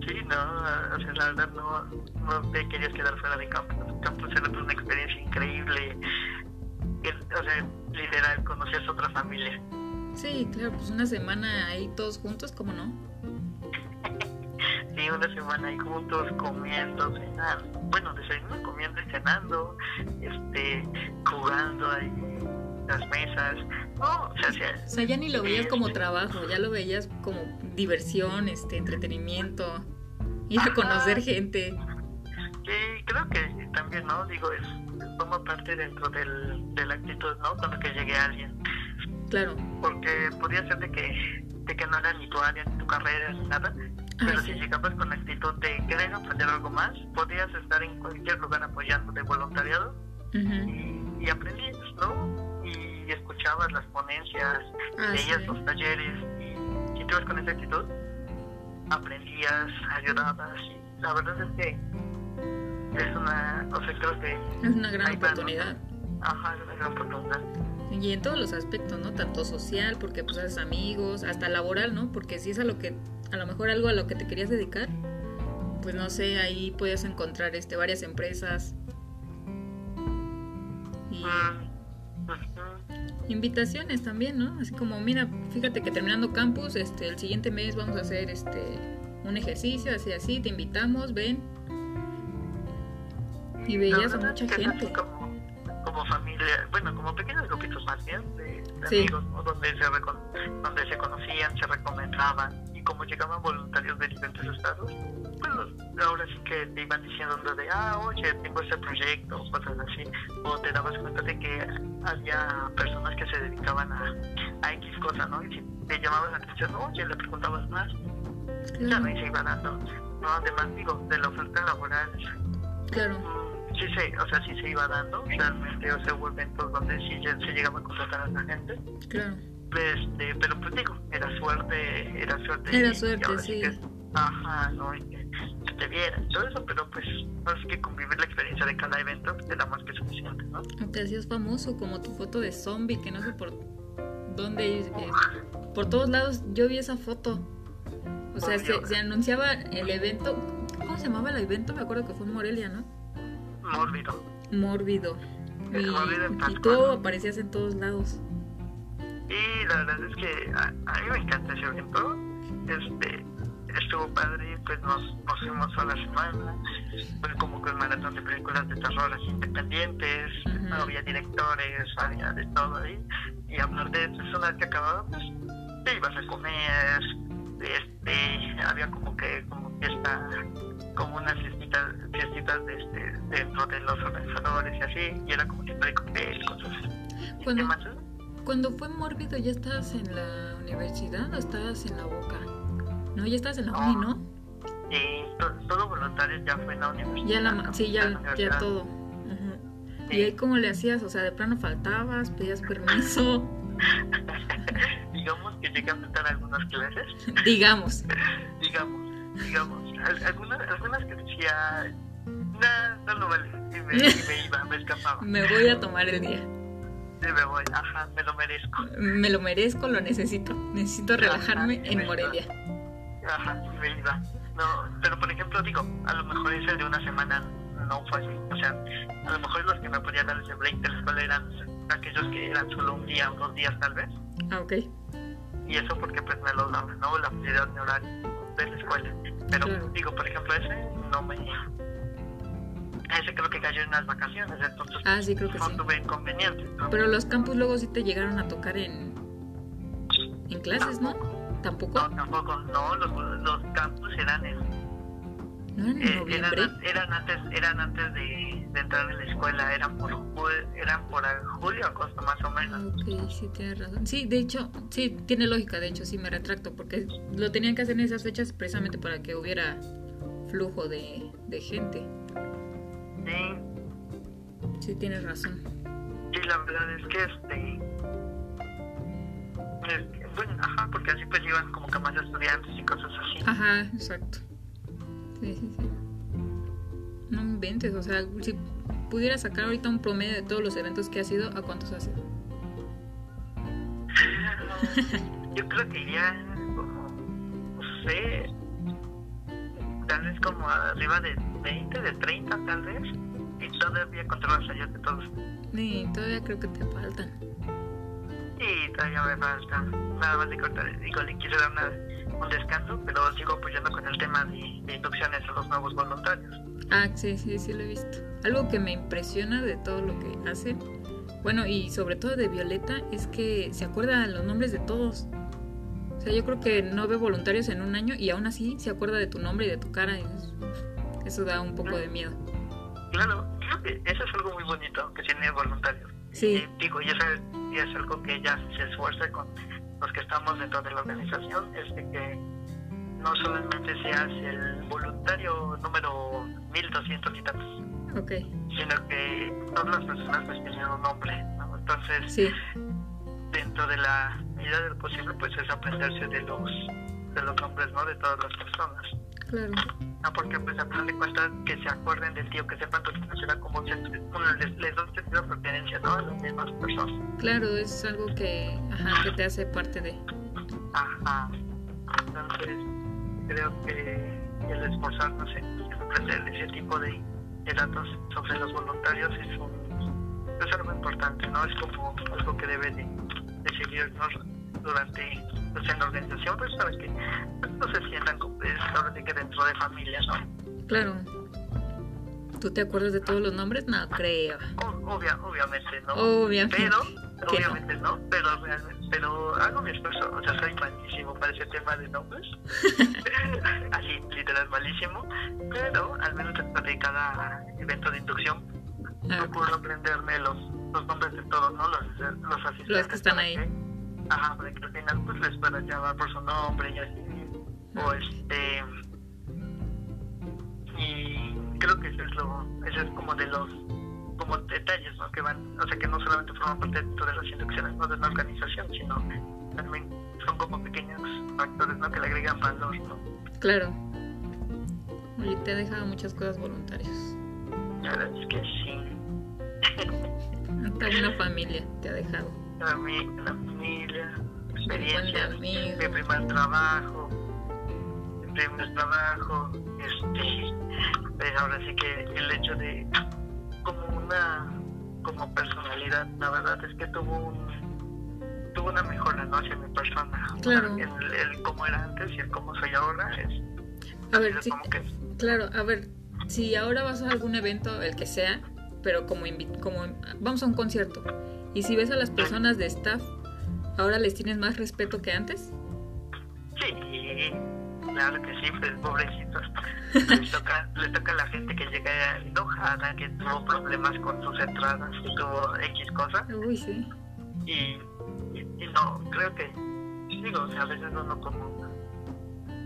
B: Sí, no, o sea, la verdad no, no te querías quedar fuera de campus. Campus era una experiencia increíble. O sea, literal, conocías otra familia.
A: Sí, claro, pues una semana ahí todos juntos, ¿cómo no?
B: Sí, una semana ahí juntos, comiendo, cenando. Bueno, desayunando, comiendo y cenando, este, jugando ahí en las mesas. No, o sea, sí,
A: O sea, ya ni lo veías como trabajo, ya lo veías como diversión, este, entretenimiento, ir a conocer gente.
B: sí, creo que también, ¿no? Digo, es forma parte dentro del, de la actitud, ¿no? Cuando que llegue alguien.
A: Claro.
B: Porque podría ser de que, de que no era ni tu área, ni tu carrera, ni nada.
A: Ah,
B: Pero
A: sí.
B: si llegabas con la actitud de querer aprender algo más, podías estar en cualquier lugar apoyando de voluntariado
A: Ujú.
B: y, y aprendías, ¿no? Y escuchabas las ponencias,
A: Ah,
B: veías
A: sí.
B: los talleres y si tú con esa actitud, aprendías, ayudabas y la verdad es que es una, o sea, creo que,
A: Es una gran oportunidad.
B: ajá, es una gran oportunidad.
A: Y en todos los aspectos, ¿no? Tanto social, porque pues haces amigos, hasta laboral, ¿no? Porque si es a lo que, a lo mejor algo a lo que te querías dedicar, pues no sé, ahí puedes encontrar este varias empresas y
B: Mm, ujú.
A: Invitaciones también, ¿no? Así como, mira, fíjate que terminando campus, este, el siguiente mes vamos a hacer este un ejercicio, así así, te invitamos, ven. Y veías a mucha gente.
B: Como, como familia, bueno, como pequeños grupitos más bien de, de
A: Sí.
B: amigos, ¿no? donde, se donde se conocían, se recomendaban como llegaban voluntarios de diferentes estados, pues ahora sí que te iban diciendo de, ah, oye, tengo este proyecto, o cosas así, o te dabas cuenta de que había personas que se dedicaban a, a X cosa, ¿no? Y si te llamabas la atención, oye, le preguntabas más, ya
A: Claro,
B: no, y se iba dando, ¿no? Además, digo, de la oferta laboral
A: claro.
B: Mm, sí se, o sea, sí se iba dando realmente, o sea, hubo eventos donde sí ya se llegaba a contratar a la gente
A: Claro.
B: Este, pero pues digo, era suerte, era suerte.
A: Era
B: y
A: sí.
B: que- ajá, no, y que te viera y todo eso, pero pues, así que convivir la experiencia de cada evento pues, te da más que suficiente, ¿no?
A: Te hacías famoso como tu foto de zombie, que no sé por dónde. eh, por todos lados yo vi esa foto. O sea, se, se anunciaba el evento. ¿Cómo se llamaba el evento? Me acuerdo que fue en Morelia, ¿no?
B: Mórbido.
A: Mórbido. Y, y tú aparecías en todos lados.
B: Y la verdad es que a, a mí me encanta ese evento. Este, estuvo padre, pues nos, nos fuimos a la semana. Fue como que un maratón de películas de terror independientes. Había directores, había de todo ahí. Y aparte de vez que acababa, pues te ibas a comer. Este, había como que como fiesta, como unas fiestitas, fiestitas de este, dentro de los organizadores y así. Y era como siempre de cóctel, cosas ¿Qué más?
A: Cuando fue mórbido, ¿ya estabas en la universidad o estabas en la boca? No, ya estabas en la uni, ¿no?
B: To- todo voluntario ya fue en la universidad.
A: Ya la,
B: ¿no?
A: ma- sí, ya, ya todo.
B: Sí.
A: ¿Y ahí cómo le hacías? O sea, de plano faltabas, pedías permiso,
B: digamos que llegué a faltar algunas clases,
A: digamos.
B: digamos, digamos, al- algunas, algunas que decía, no, no lo vale, y me, y me iba, me escapaba,
A: Me voy a tomar el día.
B: Me voy, ajá, me lo merezco,
A: Me lo merezco, lo necesito. Necesito relajarme
B: Ajá,
A: en Morelia.
B: ajá, me iba. No, pero por ejemplo, digo, a lo mejor ese de una semana no fue así, o sea, a lo mejor los que me podían dar ese break de la escuela eran aquellos que eran solo un día o dos días tal vez,
A: Ah, ok.
B: y eso porque pues me lo daba, ¿no? La prioridad de horario de la escuela. Pero
A: Claro.
B: digo, por ejemplo, ese no me... Ese creo que cayó en las vacaciones, entonces
A: Ah, sí, creo que
B: no
A: sí.
B: tuve inconveniente. ¿no?
A: Pero los campus luego sí te llegaron a tocar en, en clases, ¿no? ¿Tampoco?
B: No, tampoco, no, los, los campus eran en,
A: ¿No eran en
B: eh,
A: noviembre?
B: eran, eran antes, eran antes de, de entrar en la escuela, eran por eran por julio, agosto más o
A: Ah,
B: menos.
A: Ok, sí, tienes razón. Sí, de hecho, sí, tiene lógica, de hecho, sí me retracto, porque lo tenían que hacer en esas fechas precisamente para que hubiera flujo de, de gente.
B: Sí,
A: Sí, tienes razón.
B: y la verdad es que este es bueno, ajá, porque así pues iban como que más estudiantes y cosas así.
A: Ajá, exacto. Sí, sí, sí. No inventes, o sea, si pudiera sacar ahorita un promedio de todos los eventos que ha sido, ¿a cuántos ha sido?
B: Yo creo que iría como, no sé, tal vez como arriba de 20, de 30 tal vez, y todavía controlas allá de todos.
A: Sí, todavía creo que te faltan.
B: Y todavía me falta, nada más de cortar, digo, le quise dar una- un descanso, pero sigo apoyando con el tema de, de inducciones a los nuevos voluntarios.
A: Ah, sí, sí, sí lo he visto. Algo que me impresiona de todo lo que hacen, bueno, y sobre todo de Violeta, es que se acuerda de los nombres de todos. O sea, yo creo que no ve voluntarios en un año y aún así se acuerda de tu nombre y de tu cara. y es- eso da un poco de miedo.
B: Claro, creo que eso es algo muy bonito que tiene voluntarios.
A: Sí,
B: Y digo, y eso es, y es algo que ella se esfuerza con los que estamos dentro de la organización, es de que no solamente seas el voluntario número 1200 y tantos, sino que todas las personas pues tienen un nombre, ¿no? Entonces,
A: Sí,
B: dentro de la medida de lo posible, pues es aprenderse de los de los nombres, ¿no? De todas las personas.
A: Claro.
B: No, porque pues a final de cuentas que se acuerden del tío, que sepan tu será como se, bueno, les, les da un sentido de pertenencia, ¿no? A las mismas personas.
A: Claro, es algo que, ajá, que te hace parte de.
B: Ajá. Entonces, creo que el esforzarnos en aprender ese tipo de, de datos sobre los voluntarios es, un, es algo importante, ¿no? Es como algo que debe de, de seguirnos durante pues, en la organización, pues para que pues, no se sientan como pues, ahora sí que dentro de familia, ¿no?
A: Claro. ¿Tú te acuerdas de todos los nombres? No creo.
B: Obvia, obviamente, ¿no?
A: Obviamente.
B: Pero,
A: que no.
B: obviamente no, pero realmente, pero hago mi esfuerzo, o sea, soy malísimo para ese tema de nombres, así, literal malísimo, pero al menos dentro de cada evento de inducción
A: Ah,
B: procuro aprenderme los, los nombres de todos, ¿no? Los, los asistentes.
A: Los que están ahí.
B: que- ajá, para que al final pues les pueda llamar por su nombre y así, o este, y creo que eso es lo, eso es como de los como detalles ¿no? que van, o sea que no solamente forman parte de todas las inducciones ¿no? de una organización, sino también son como pequeños factores, ¿no? Que le agregan valor, ¿no?
A: Claro. Y te ha dejado muchas cosas voluntarias.
B: La verdad es que sí.
A: Hasta una familia te ha dejado.
B: A mí, experiencia,
A: Buen amigo.
B: mi primer trabajo, mi primer trabajo, este, pues ahora sí que el hecho de como una como personalidad, la verdad es que tuvo un tuvo una mejora ¿no? hacia mi persona.
A: Claro.
B: El, el cómo era antes y el cómo soy ahora es
A: A ver,
B: que
A: claro, a ver, si ahora vas a algún evento, el que sea, pero como, invi- como vamos a un concierto, y si ves a las personas de staff, ahora les tienes más respeto que antes.
B: Sí, claro que sí, pues pobrecitos. Les toca, les toca a la gente que llega enojada, que tuvo problemas con sus entradas, que tuvo X cosas.
A: Uy, sí.
B: Y, y, y no, creo que, digo, o sea, a veces uno como,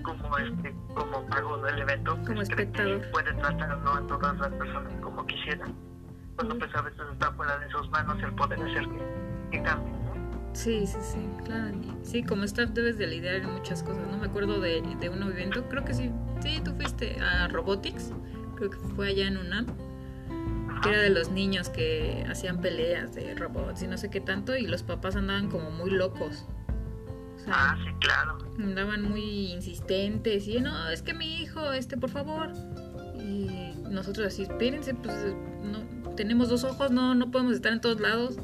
B: como este, como pago del evento, pues,
A: Como
B: cree que
A: espectador.
B: puede tratar no a todas las personas como quisiera. Cuando pues a veces está fuera de sus manos el poder hacer que, que cambie.
A: Sí, sí, sí, claro. Sí, como staff debes de lidiar en muchas cosas, ¿no? Me acuerdo de, de un evento, creo que sí, sí, tú fuiste a Robotics, creo que fue allá en UNAM, que era de los niños que hacían peleas de robots y no sé qué tanto, y los papás andaban como muy locos. O sea,
B: Ah, sí, claro.
A: andaban muy insistentes y no, es que mi hijo, este, por favor. Y nosotros así, espérense, pues no, tenemos dos ojos, no, no podemos estar en todos lados.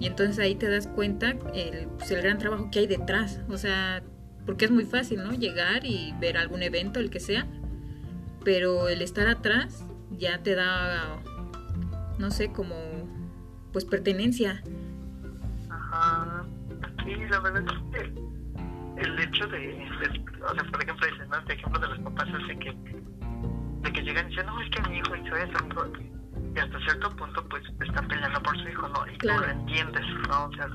A: Y entonces ahí te das cuenta el, pues, el gran trabajo que hay detrás. O sea, porque es muy fácil, ¿no? Llegar y ver algún evento, el que sea. Pero el estar atrás ya te da, no sé, como, pues pertenencia.
B: Ajá. Sí, la verdad es que el hecho de, o sea, por ejemplo, dicen, ¿no? Este ejemplo de los papás de que, de que llegan y dicen, no, es que mi hijo hizo eso, mi hijo", y hasta cierto punto, pues, están peleando por su hijo, ¿no? Y
A: Claro.
B: tú lo entiendes, ¿no? O sea,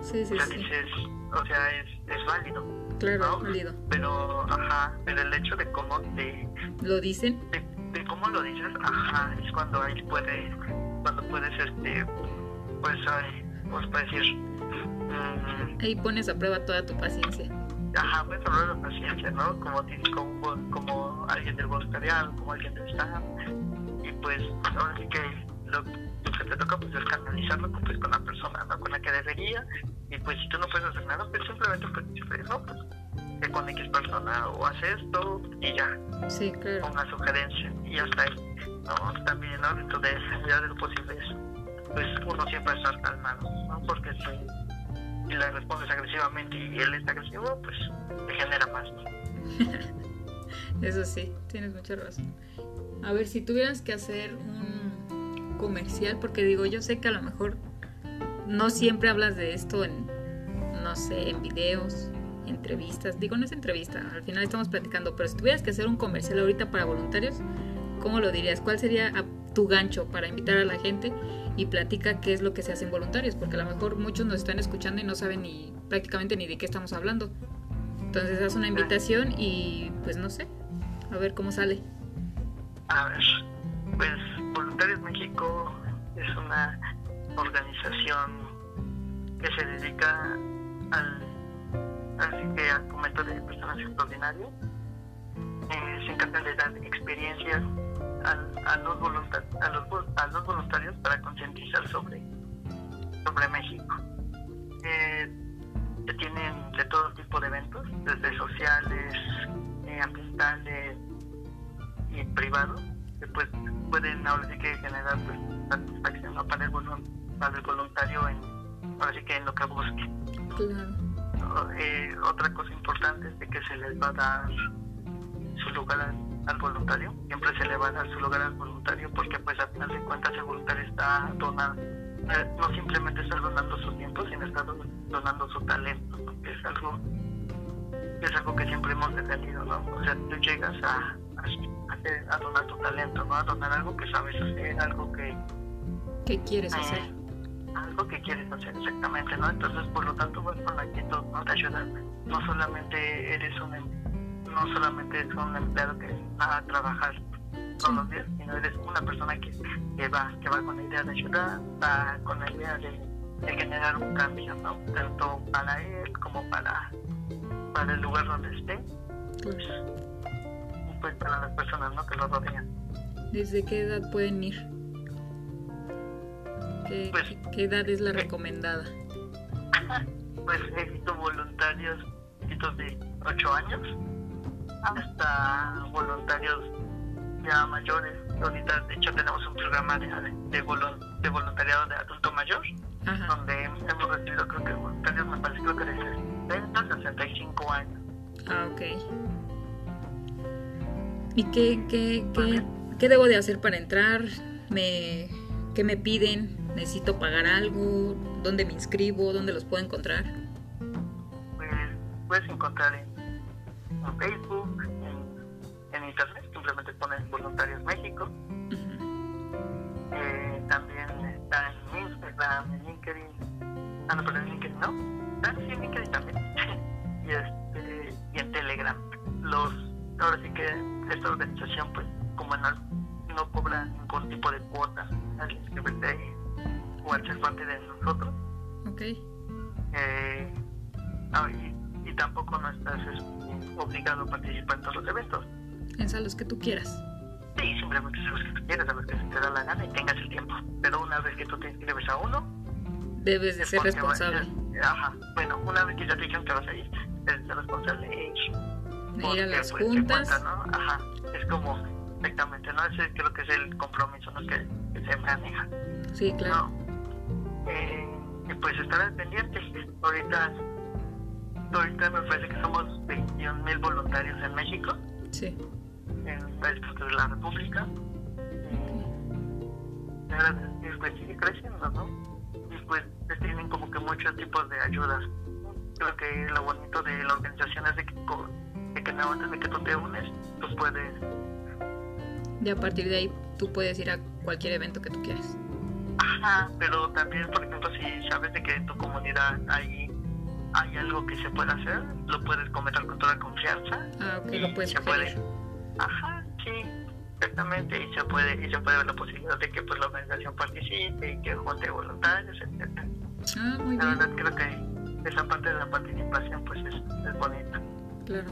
A: Sí, sí,
B: o sea,
A: sí.
B: dices, o sea, es, es válido,
A: Claro,
B: ¿no?
A: válido.
B: pero, ajá, pero el hecho de cómo te,
A: Lo dicen.
B: de, de cómo lo dices, ajá, es cuando ahí puede, cuando puedes, este, pues, ay, pues, puedes decir, mm,
A: Ahí pones a prueba toda tu paciencia.
B: Ajá, puedes hablar de paciencia, ¿no? Como, como, como alguien del voluntariado, como alguien del staff. Pues, ahora sí que lo, que te toca pues es canalizarlo pues, con la persona, ¿no? Con la que debería. Y pues si tú no puedes hacer nada, pues simplemente pues dices, no, pues que con X persona o hace esto y ya,
A: Sí, claro.
B: una sugerencia y hasta ahí. ¿no? También, ¿no? Esa medida de lo posible es, pues uno siempre estar calmado, ¿no? Porque si, si le respondes agresivamente y él está agresivo, pues te genera más.
A: Eso sí, tienes mucha razón. A ver, si tuvieras que hacer un comercial, porque digo, yo sé que a lo mejor no siempre hablas de esto en, no sé, en videos, entrevistas. Digo, no es entrevista, al final estamos platicando, pero si tuvieras que hacer un comercial ahorita para voluntarios, ¿cómo lo dirías? ¿Cuál sería tu gancho para invitar a la gente y platica qué es lo que se hace en voluntarios? Porque a lo mejor muchos nos están escuchando y no saben ni prácticamente ni de qué estamos hablando. Entonces haz una invitación y pues no sé, a ver cómo sale.
B: A ver, pues Voluntarios México es una organización que se dedica al, que al fomento de personas extraordinarias. Eh, se encarga de dar experiencias al- a, los a, los, a los voluntarios para concientizar sobre, sobre México. Eh, se tienen de todo tipo de eventos, desde sociales, eh, ambientales y privados, que pues pueden ahora sí que generar pues, satisfacción ¿no? para, el para el voluntario en, ahora sí que en lo que busque.
A: Claro.
B: Eh, otra cosa importante es de que se les va a dar su lugar al, al voluntario, siempre se le va a dar su lugar al voluntario porque pues a final de cuentas el voluntario está donando, no simplemente está donando su tiempo, sino don- donando su talento, ¿no? que es algo que es algo que siempre hemos defendido, ¿no? O sea, tú llegas a, a, hacer- a donar tu talento, ¿no? A donar algo que sabes hacer, algo que
A: ¿Qué quieres hacer?
B: eh, algo que quieres hacer exactamente, ¿no? Entonces, por lo tanto, vas con la actitud, ¿no? De ayudar. No solamente eres un, em- no solamente eres un empleado que va a trabajar todos los días, sino eres una persona que, que va, que va con la idea de ayudar, va con la idea de, de generar un cambio, ¿no? Tanto para él como para, para el lugar donde esté, pues, pues para las personas ¿no? que lo rodean.
A: ¿Desde qué edad pueden ir? ¿Qué,
B: Pues,
A: qué- qué edad es la recomendada?
B: Pues he visto voluntarios de 8 años hasta voluntarios ya mayores. Ahorita, de hecho, tenemos un programa de, de, de voluntariado de adulto mayor,
A: Ajá.
B: donde hemos recibido, creo que voluntarios, me parece creo que de 60 a 65 años.
A: Ah, ok. ¿Y qué, qué, qué, qué debo de hacer para entrar? ¿Me, ¿Qué me piden? ¿Necesito pagar algo? ¿Dónde me inscribo? ¿Dónde los puedo encontrar?
B: Pues puedes encontrar en, en Facebook, en, en Internet, simplemente pones Voluntarios México. Eh, también está en Instagram, en LinkedIn. Ah, no, pero en LinkedIn no. Ah, sí, en LinkedIn también. y, este, y en Telegram. Los, ahora sí que esta organización, pues, como no, no cobra ningún tipo de cuota al inscribirte o al ser parte de nosotros,
A: Ok.
B: eh, ah, y, y tampoco no estás este, obligado a participar en todos los eventos.
A: Es a los que tú quieras.
B: Sí, simplemente a los que tú quieras, a los que se te da la gana y tengas el tiempo. Pero una vez que tú te inscribes a uno,
A: Debes de
B: es
A: ser
B: va-
A: responsable.
B: ajá. Bueno, una vez que ya te dijeron que vas a ir, eres responsable de ir.
A: A las
B: pues,
A: juntas.
B: cuenta, ¿no? Ajá. Es como, exactamente, ¿no? Ese creo que es el compromiso, ¿no? Que, que se maneja.
A: Sí, claro.
B: ¿no? Eh, pues estar pendiente. Ahorita, ahorita me parece que somos 21 mil voluntarios en México,
A: Sí.
B: En de la República. Y que, pues sigue creciendo, ¿no? Y pues tienen como que muchos tipos de ayudas. Creo que lo bonito de la organización es de que, de que no, antes de que tú te unes, tú puedes
A: Y a partir de ahí tú puedes ir a cualquier evento que tú quieras.
B: Ajá, pero también, por ejemplo, si sabes de que en tu comunidad hay, hay algo que se puede hacer, lo puedes comentar con toda confianza.
A: Ah, ok,
B: y
A: lo puedes
B: se puede. Ajá, sí, exactamente, y se puede y se puede ver la posibilidad de que pues la organización participe y que junte voluntarios, etcétera.
A: Ah, muy
B: La
A: bien.
B: verdad creo que esa parte de la participación pues es, es bonita.
A: Claro.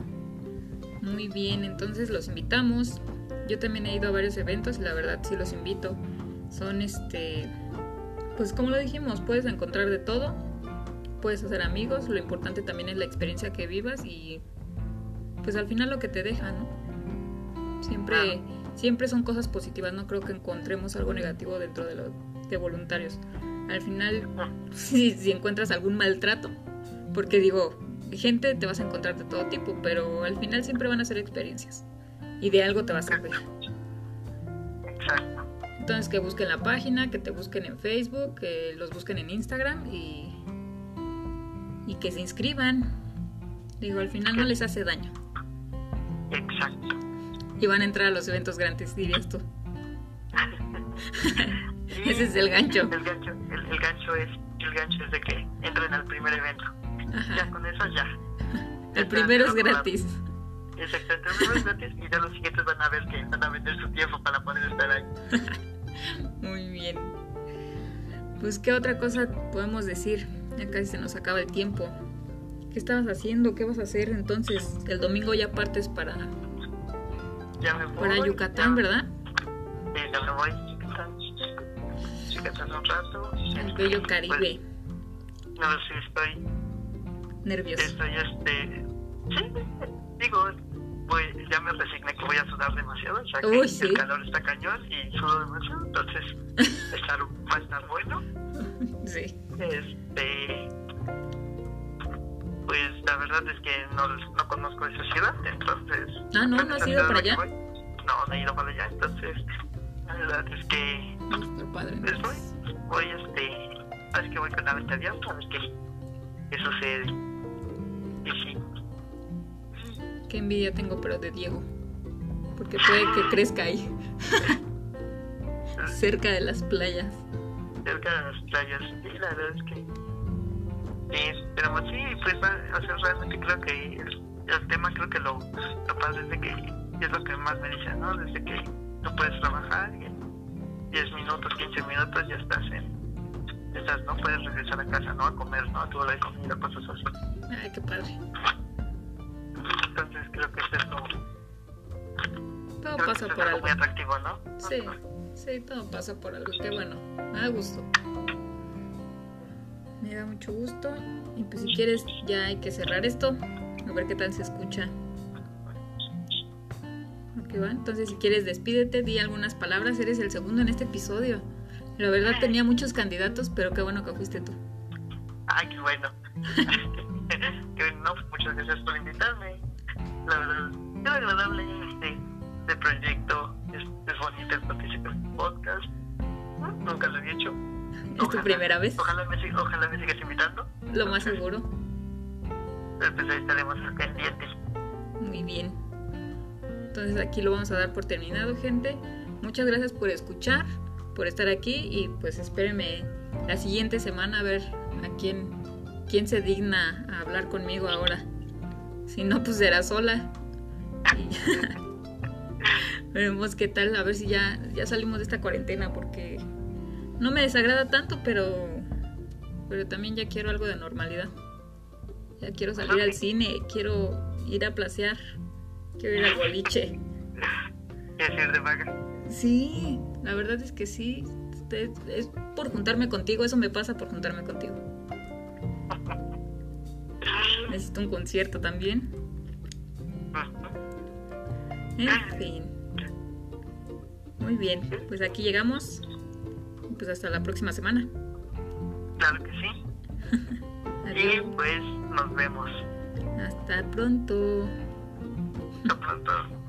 A: Muy bien, entonces los invitamos. Yo también he ido a varios eventos y la verdad sí los invito. Son este, pues como lo dijimos, puedes encontrar de todo, puedes hacer amigos, lo importante también es la experiencia que vivas y pues al final lo que te deja, ¿no? Siempre, siempre son cosas positivas, no creo que encontremos algo negativo dentro de los de voluntarios. Al final, si, si encuentras algún maltrato, porque digo, gente te vas a encontrar de todo tipo, pero al final siempre van a ser experiencias y de algo te va a servir.
B: Exacto.
A: Entonces que busquen la página, que te busquen en Facebook, que los busquen en Instagram y, y que se inscriban. Digo, al final no les hace daño.
B: Exacto.
A: Y van a entrar a los eventos gratis, dirías tú.
B: Y
A: Ese es el gancho.
B: El gancho, el, el gancho es, el gancho es de que entren al primer evento. Ya
A: Ajá.
B: con eso ya.
A: El primero es gratis.
B: Exacto, el primero es gratis y ya los siguientes van a ver que van a vender su tiempo para poder estar ahí.
A: Muy bien. Pues, ¿qué otra cosa podemos decir? Ya casi se nos acaba el tiempo. ¿Qué estabas haciendo? ¿Qué vas a hacer entonces? El domingo ya partes para,
B: Ya me voy.
A: para Yucatán,
B: ya-
A: ¿verdad?
B: Sí, ya me voy a Yucatán. Yucatán un rato.
A: El
B: Este,
A: bello
B: pues,
A: Caribe.
B: no, sí, estoy,
A: Nervioso.
B: estoy, este... Sí, digo, pues ya me resigné que voy a sudar demasiado, ya que
A: Uy, sí.
B: el calor está cañón y sudo demasiado, entonces estar, va a estar bueno.
A: Sí.
B: Este, pues la verdad es que no, no conozco esa ciudad, entonces...
A: Ah, ¿no? ¿No
B: apenas
A: has ido para allá?
B: voy. No, no he ido para allá, entonces la verdad es que
A: padre.
B: pues voy, voy este, a ver que voy con la mente abierta, a ver qué, qué sucede. Y sí,
A: Qué envidia tengo, pero de Diego. Porque puede que crezca ahí, cerca de las playas.
B: cerca de las playas, sí, la verdad es que pero sí, pues va, o sea, realmente creo que el, el tema creo que lo, lo padre es de que y es lo que más me dicen, ¿no? Desde que tú puedes trabajar y en 10 minutos, 15 minutos ya estás en, estás, ¿no? Puedes regresar a casa, ¿no? A comer, ¿no? A tu hora de comida, cosas así.
A: Ay, qué padre.
B: Entonces creo que eso es lo,
A: Todo
B: creo que
A: pasa
B: eso es
A: por
B: algo
A: algo.
B: muy atractivo, ¿no?
A: Sí, sí, todo pasa por algo. Qué bueno, me da gusto. Me da mucho gusto. Y pues si quieres, ya hay que cerrar esto. A ver qué tal se escucha. Ok, va. Entonces, si quieres, despídete, di algunas palabras. Eres el segundo en este episodio. La verdad tenía muchos candidatos, pero qué bueno que fuiste tú.
B: Ay, qué bueno. Ojalá-
A: primera vez,
B: Ojalá me, ojalá me sigas invitando.
A: lo más seguro.
B: Pues ahí estaremos pendientes.
A: Muy bien. Entonces aquí lo vamos a dar por terminado, gente. Muchas gracias por escuchar, por estar aquí y pues espérenme la siguiente semana a ver a quién, quién se digna a hablar conmigo ahora. Si no, pues será sola. Veremos qué tal, a ver si ya, ya salimos de esta cuarentena porque no me desagrada tanto, pero, pero también ya quiero algo de normalidad. Ya quiero salir al cine, quiero ir a placear, quiero ir al boliche.
B: ¿Quieres ir de vaga?
A: Sí, la verdad es que sí. Es, es por juntarme contigo, eso me pasa por juntarme contigo. Necesito un concierto también. En fin. Muy bien, pues aquí llegamos. Pues hasta la próxima semana.
B: Claro que sí. Y pues nos vemos.
A: Hasta pronto.
B: Hasta pronto.